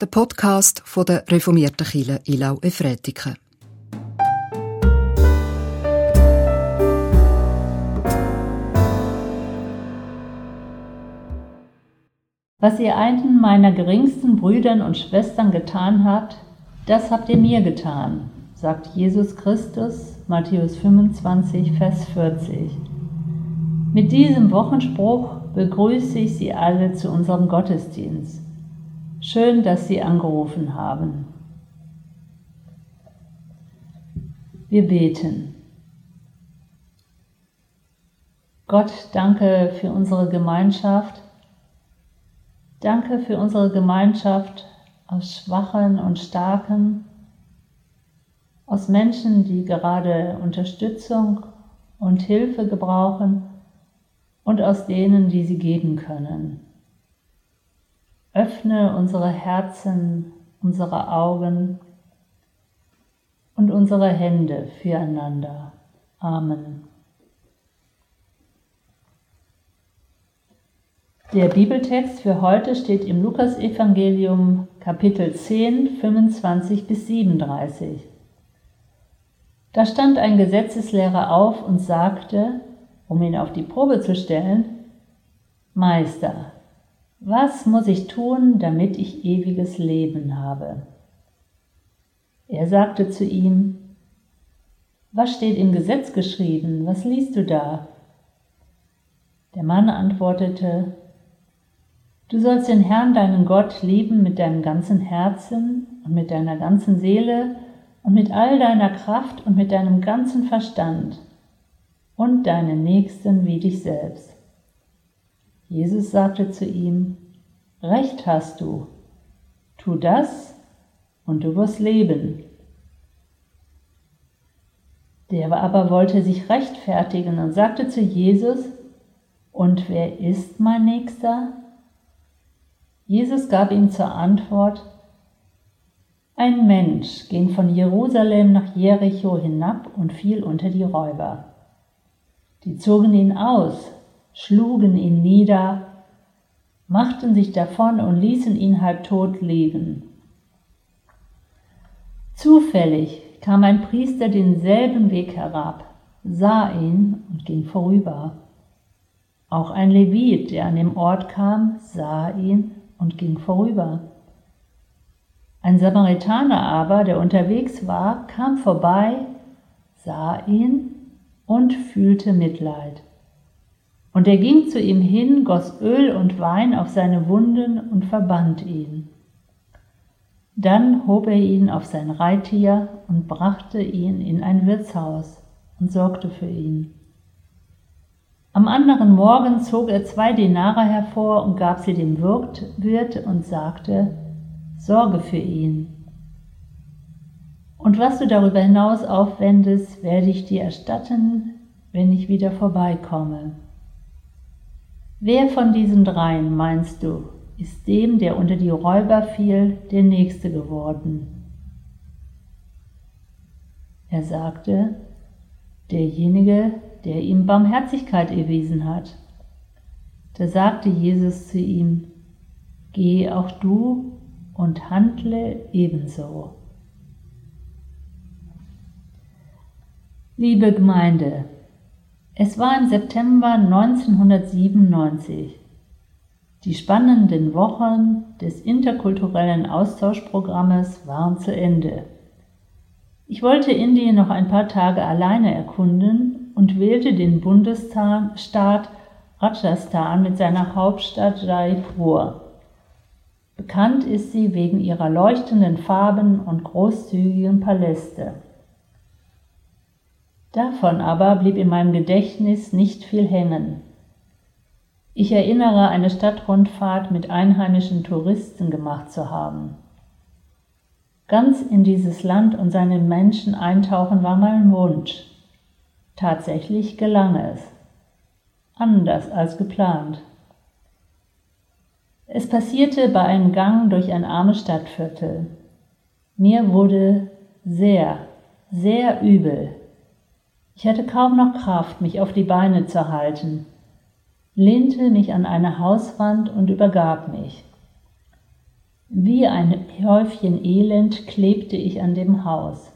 der Podcast von der reformierten Kirche Ilau Efretiken. Was ihr einen meiner geringsten Brüdern und Schwestern getan habt, das habt ihr mir getan, sagt Jesus Christus, Matthäus 25, Vers 40. Mit diesem Wochenspruch begrüße ich Sie alle zu unserem Gottesdienst. Schön, dass Sie angerufen haben. Wir beten. Gott, danke für unsere Gemeinschaft. Danke für unsere Gemeinschaft aus Schwachen und Starken, aus Menschen, die gerade Unterstützung und Hilfe gebrauchen und aus denen, die sie geben können. Öffne unsere Herzen, unsere Augen und unsere Hände füreinander. Amen. Der Bibeltext für heute steht im Lukasevangelium Kapitel 10, 25 bis 37. Da stand ein Gesetzeslehrer auf und sagte, um ihn auf die Probe zu stellen, Meister, was muss ich tun, damit ich ewiges Leben habe? Er sagte zu ihm, was steht im Gesetz geschrieben? Was liest du da? Der Mann antwortete, Du sollst den Herrn, deinen Gott, lieben mit deinem ganzen Herzen und mit deiner ganzen Seele und mit all deiner Kraft und mit deinem ganzen Verstand und deinen Nächsten wie dich selbst. Jesus sagte zu ihm, Recht hast du, tu das und du wirst leben. Der aber wollte sich rechtfertigen und sagte zu Jesus, Und wer ist mein Nächster? Jesus gab ihm zur Antwort, ein Mensch ging von Jerusalem nach Jericho hinab und fiel unter die Räuber. Die zogen ihn aus, schlugen ihn nieder, machten sich davon und ließen ihn halbtot liegen. Zufällig kam ein Priester denselben Weg herab, sah ihn und ging vorüber. Auch ein Levit, der an dem Ort kam, sah ihn und ging vorüber. Ein Samaritaner aber, der unterwegs war, kam vorbei, sah ihn und fühlte Mitleid. Und er ging zu ihm hin, goss Öl und Wein auf seine Wunden und verband ihn. Dann hob er ihn auf sein Reittier und brachte ihn in ein Wirtshaus und sorgte für ihn. Am anderen Morgen zog er zwei Denare hervor und gab sie dem Wirt und sagte, Sorge für ihn. Und was du darüber hinaus aufwendest, werde ich dir erstatten, wenn ich wieder vorbeikomme. Wer von diesen dreien, meinst du, ist dem, der unter die Räuber fiel, der Nächste geworden? Er sagte, derjenige, der ihm Barmherzigkeit erwiesen hat. Da sagte Jesus zu ihm, Geh auch du und handle ebenso. Liebe Gemeinde, es war im September 1997. Die spannenden Wochen des interkulturellen Austauschprogrammes waren zu Ende. Ich wollte Indien noch ein paar Tage alleine erkunden und wählte den Bundesstaat Rajasthan mit seiner Hauptstadt Jaipur. Bekannt ist sie wegen ihrer leuchtenden Farben und großzügigen Paläste. Davon aber blieb in meinem Gedächtnis nicht viel hängen. Ich erinnere, eine Stadtrundfahrt mit einheimischen Touristen gemacht zu haben. Ganz in dieses Land und seine Menschen eintauchen war mein Wunsch. Tatsächlich gelang es. Anders als geplant. Es passierte bei einem Gang durch ein armes Stadtviertel. Mir wurde sehr, sehr übel. Ich hatte kaum noch Kraft, mich auf die Beine zu halten, lehnte mich an eine Hauswand und übergab mich. Wie ein Häufchen Elend klebte ich an dem Haus.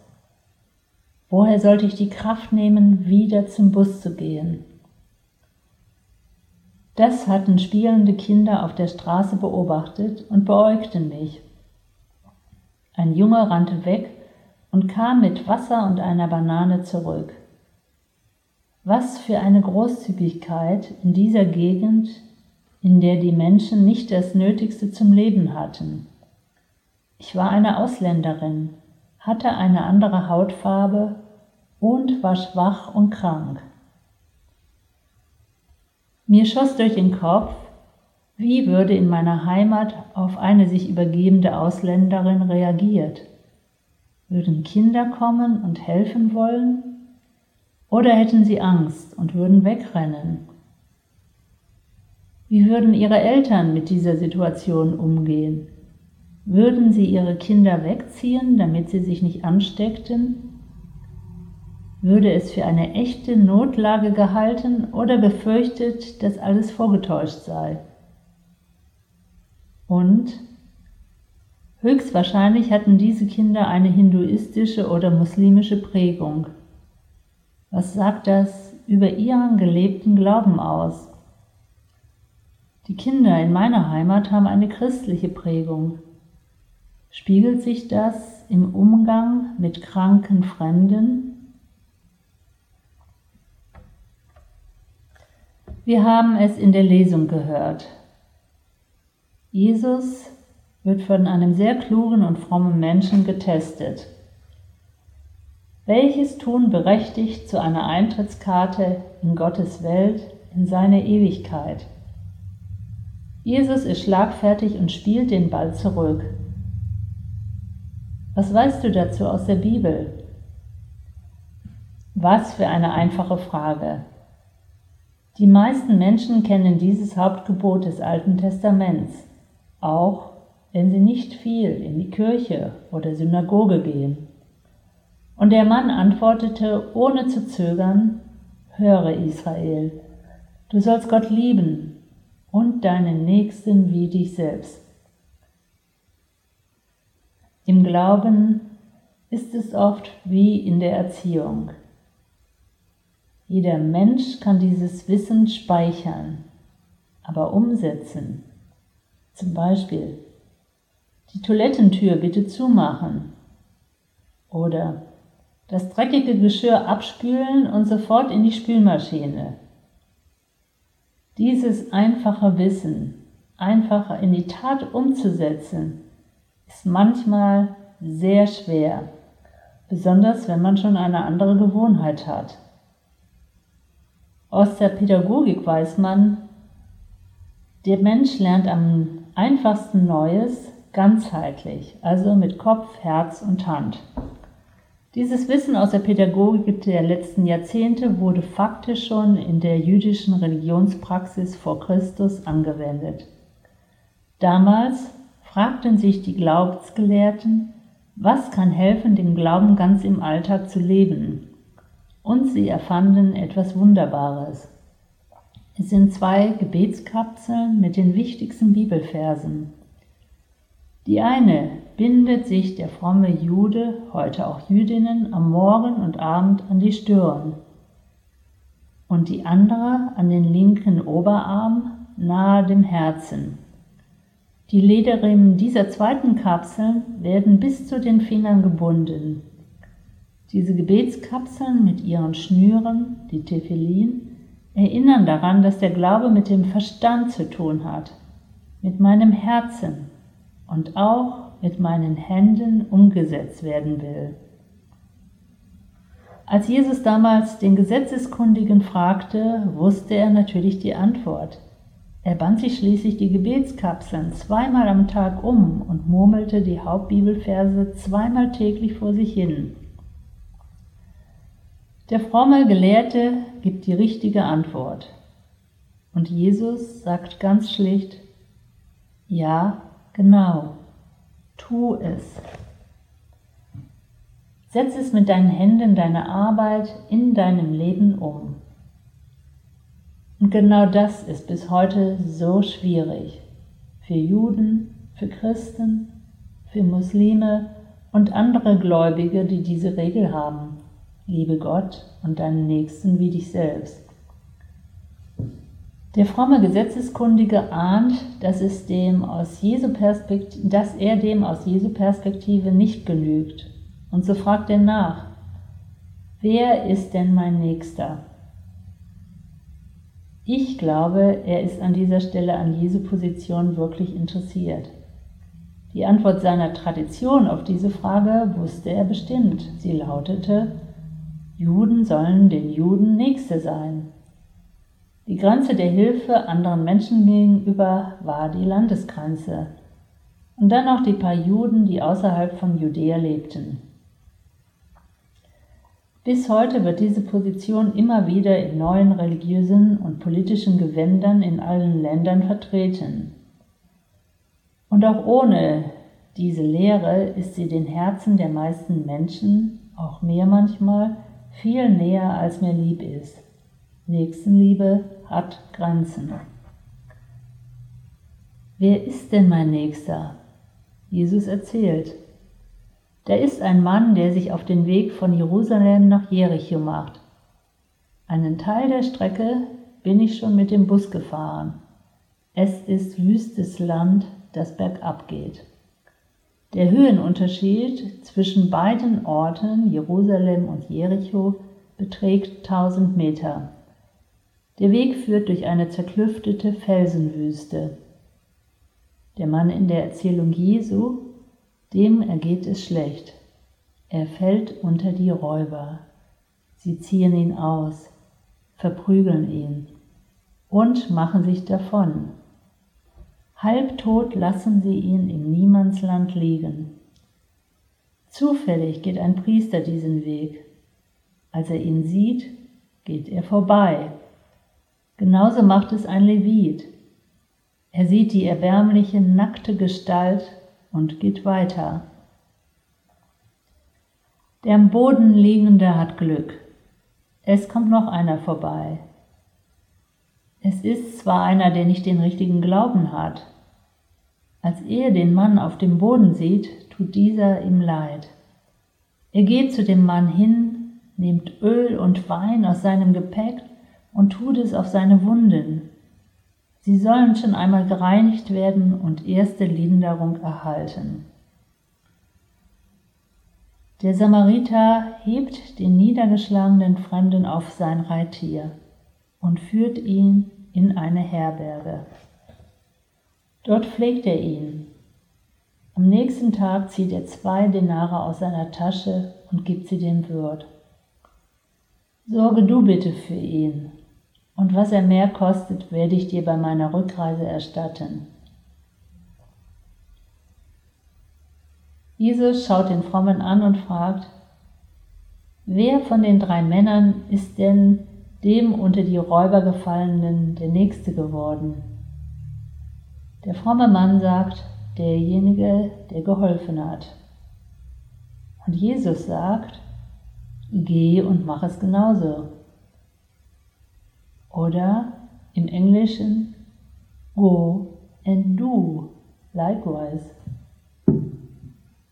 Woher sollte ich die Kraft nehmen, wieder zum Bus zu gehen? Das hatten spielende Kinder auf der Straße beobachtet und beäugten mich. Ein Junge rannte weg und kam mit Wasser und einer Banane zurück. Was für eine Großzügigkeit in dieser Gegend, in der die Menschen nicht das Nötigste zum Leben hatten. Ich war eine Ausländerin, hatte eine andere Hautfarbe und war schwach und krank. Mir schoss durch den Kopf, wie würde in meiner Heimat auf eine sich übergebende Ausländerin reagiert? Würden Kinder kommen und helfen wollen? Oder hätten sie Angst und würden wegrennen? Wie würden ihre Eltern mit dieser Situation umgehen? Würden sie ihre Kinder wegziehen, damit sie sich nicht ansteckten würde es für eine echte Notlage gehalten oder befürchtet, dass alles vorgetäuscht sei. Und höchstwahrscheinlich hatten diese Kinder eine hinduistische oder muslimische Prägung. Was sagt das über ihren gelebten Glauben aus? Die Kinder in meiner Heimat haben eine christliche Prägung. Spiegelt sich das im Umgang mit kranken Fremden Wir haben es in der Lesung gehört. Jesus wird von einem sehr klugen und frommen Menschen getestet. Welches Tun berechtigt zu einer Eintrittskarte in Gottes Welt, in seine Ewigkeit? Jesus ist schlagfertig und spielt den Ball zurück. Was weißt du dazu aus der Bibel? Was für eine einfache Frage. Die meisten Menschen kennen dieses Hauptgebot des Alten Testaments, auch wenn sie nicht viel in die Kirche oder Synagoge gehen. Und der Mann antwortete ohne zu zögern, Höre Israel, du sollst Gott lieben und deinen Nächsten wie dich selbst. Im Glauben ist es oft wie in der Erziehung. Jeder Mensch kann dieses Wissen speichern, aber umsetzen. Zum Beispiel die Toilettentür bitte zumachen oder das dreckige Geschirr abspülen und sofort in die Spülmaschine. Dieses einfache Wissen, einfacher in die Tat umzusetzen, ist manchmal sehr schwer, besonders wenn man schon eine andere Gewohnheit hat. Aus der Pädagogik weiß man, der Mensch lernt am einfachsten Neues ganzheitlich, also mit Kopf, Herz und Hand. Dieses Wissen aus der Pädagogik der letzten Jahrzehnte wurde faktisch schon in der jüdischen Religionspraxis vor Christus angewendet. Damals fragten sich die Glaubensgelehrten, was kann helfen, den Glauben ganz im Alltag zu leben? und sie erfanden etwas Wunderbares. Es sind zwei Gebetskapseln mit den wichtigsten Bibelversen. Die eine bindet sich der fromme Jude, heute auch Jüdinnen, am Morgen und Abend an die Stirn und die andere an den linken Oberarm nahe dem Herzen. Die Lederriemen dieser zweiten Kapseln werden bis zu den Fingern gebunden. Diese Gebetskapseln mit ihren Schnüren, die Tefillin, erinnern daran, dass der Glaube mit dem Verstand zu tun hat, mit meinem Herzen und auch mit meinen Händen umgesetzt werden will. Als Jesus damals den Gesetzeskundigen fragte, wusste er natürlich die Antwort. Er band sich schließlich die Gebetskapseln zweimal am Tag um und murmelte die Hauptbibelverse zweimal täglich vor sich hin. Der fromme Gelehrte gibt die richtige Antwort. Und Jesus sagt ganz schlicht, ja, genau, tu es. Setz es mit deinen Händen deine Arbeit in deinem Leben um. Und genau das ist bis heute so schwierig für Juden, für Christen, für Muslime und andere Gläubige, die diese Regel haben. Liebe Gott und deinen Nächsten wie dich selbst. Der fromme Gesetzeskundige ahnt, dass, es dem aus Jesu dass er dem aus Jesu Perspektive nicht genügt. Und so fragt er nach, wer ist denn mein Nächster? Ich glaube, er ist an dieser Stelle an Jesu Position wirklich interessiert. Die Antwort seiner Tradition auf diese Frage wusste er bestimmt. Sie lautete, Juden sollen den Juden Nächste sein. Die Grenze der Hilfe anderen Menschen gegenüber war die Landesgrenze. Und dann noch die paar Juden, die außerhalb von Judäa lebten. Bis heute wird diese Position immer wieder in neuen religiösen und politischen Gewändern in allen Ländern vertreten. Und auch ohne diese Lehre ist sie den Herzen der meisten Menschen, auch mir manchmal, viel näher als mir lieb ist. Nächstenliebe hat Grenzen. Wer ist denn mein Nächster? Jesus erzählt. Da ist ein Mann, der sich auf den Weg von Jerusalem nach Jericho macht. Einen Teil der Strecke bin ich schon mit dem Bus gefahren. Es ist wüstes Land, das bergab geht. Der Höhenunterschied zwischen beiden Orten, Jerusalem und Jericho, beträgt 1000 Meter. Der Weg führt durch eine zerklüftete Felsenwüste. Der Mann in der Erzählung Jesu, dem ergeht es schlecht. Er fällt unter die Räuber. Sie ziehen ihn aus, verprügeln ihn und machen sich davon. Halbtot lassen sie ihn im Niemandsland liegen. Zufällig geht ein Priester diesen Weg. Als er ihn sieht, geht er vorbei Genauso macht es ein Levit. Er sieht die erbärmliche, nackte Gestalt und geht weiter. Der am Boden liegende hat Glück. Es kommt noch einer vorbei. Es ist zwar einer, der nicht den richtigen Glauben hat. Als er den Mann auf dem Boden sieht, tut dieser ihm leid. Er geht zu dem Mann hin, nimmt Öl und Wein aus seinem Gepäck und tut es auf seine Wunden. Sie sollen schon einmal gereinigt werden und erste Linderung erhalten. Der Samariter hebt den niedergeschlagenen Fremden auf sein Reittier und führt ihn in eine Herberge. Dort pflegt er ihn. Am nächsten Tag zieht er zwei Denare aus seiner Tasche und gibt sie dem Wirt. Sorge du bitte für ihn, und was er mehr kostet, werde ich dir bei meiner Rückreise erstatten. Jesus schaut den Frommen an und fragt, wer von den drei Männern ist denn dem unter die Räuber gefallenen der Nächste geworden? Der fromme Mann sagt, derjenige, der geholfen hat. Und Jesus sagt, geh und mach es genauso. Oder im Englischen go and do likewise.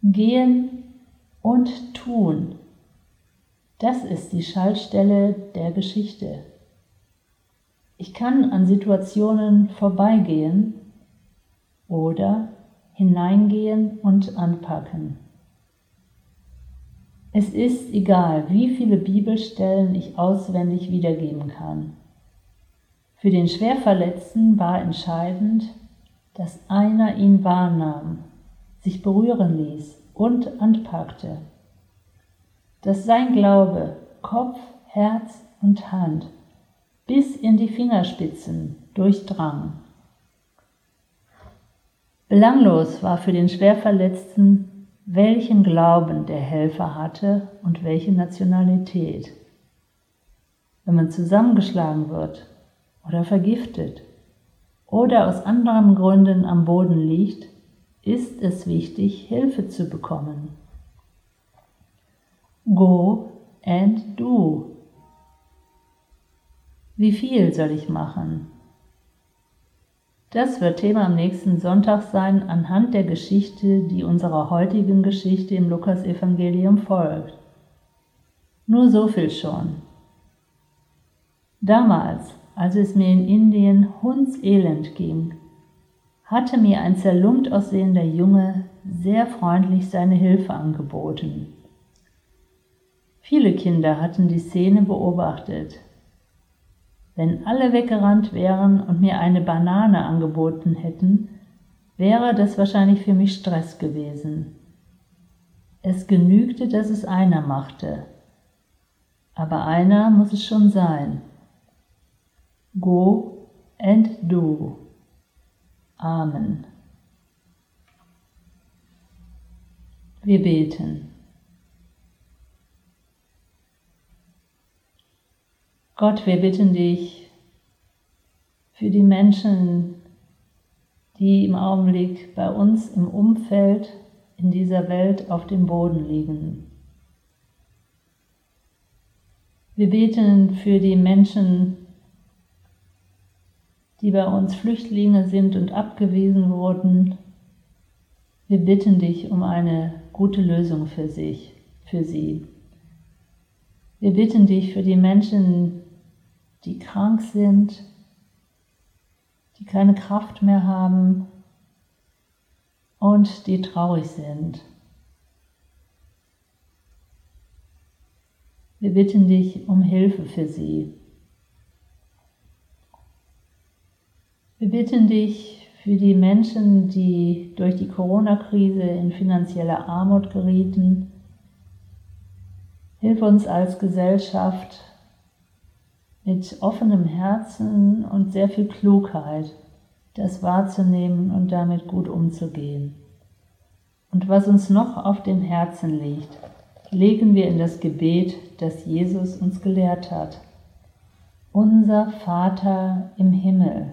Gehen und tun. Das ist die Schaltstelle der Geschichte. Ich kann an Situationen vorbeigehen oder hineingehen und anpacken. Es ist egal, wie viele Bibelstellen ich auswendig wiedergeben kann. Für den Schwerverletzten war entscheidend, dass einer ihn wahrnahm, sich berühren ließ und anpackte, dass sein Glaube Kopf, Herz und Hand bis in die Fingerspitzen durchdrang. Belanglos war für den Schwerverletzten, welchen Glauben der Helfer hatte und welche Nationalität. Wenn man zusammengeschlagen wird, oder vergiftet oder aus anderen Gründen am Boden liegt, ist es wichtig, Hilfe zu bekommen. Go and do. Wie viel soll ich machen? Das wird Thema am nächsten Sonntag sein, anhand der Geschichte, die unserer heutigen Geschichte im Lukasevangelium folgt. Nur so viel schon. Damals, als es mir in Indien hundselend ging, hatte mir ein zerlumpt aussehender Junge sehr freundlich seine Hilfe angeboten. Viele Kinder hatten die Szene beobachtet. Wenn alle weggerannt wären und mir eine Banane angeboten hätten, wäre das wahrscheinlich für mich Stress gewesen. Es genügte, dass es einer machte. Aber einer muss es schon sein. Go and do. Amen. Wir beten. Gott, wir bitten dich für die Menschen, die im Augenblick bei uns im Umfeld in dieser Welt auf dem Boden liegen. Wir beten für die Menschen, die bei uns Flüchtlinge sind und abgewiesen wurden. Wir bitten dich um eine gute Lösung für sich, für sie. Wir bitten dich für die Menschen, die krank sind, die keine Kraft mehr haben und die traurig sind. Wir bitten dich um Hilfe für sie. Bitten dich für die Menschen, die durch die Corona-Krise in finanzielle Armut gerieten. Hilf uns als Gesellschaft mit offenem Herzen und sehr viel Klugheit, das wahrzunehmen und damit gut umzugehen. Und was uns noch auf dem Herzen liegt, legen wir in das Gebet, das Jesus uns gelehrt hat. Unser Vater im Himmel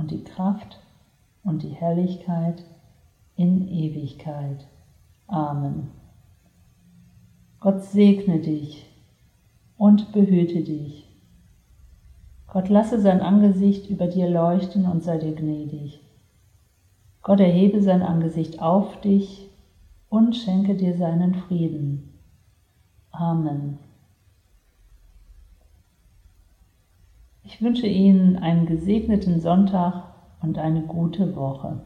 und die Kraft und die Herrlichkeit in Ewigkeit. Amen. Gott segne dich und behüte dich. Gott lasse sein Angesicht über dir leuchten und sei dir gnädig. Gott erhebe sein Angesicht auf dich und schenke dir seinen Frieden. Amen. Ich wünsche Ihnen einen gesegneten Sonntag und eine gute Woche.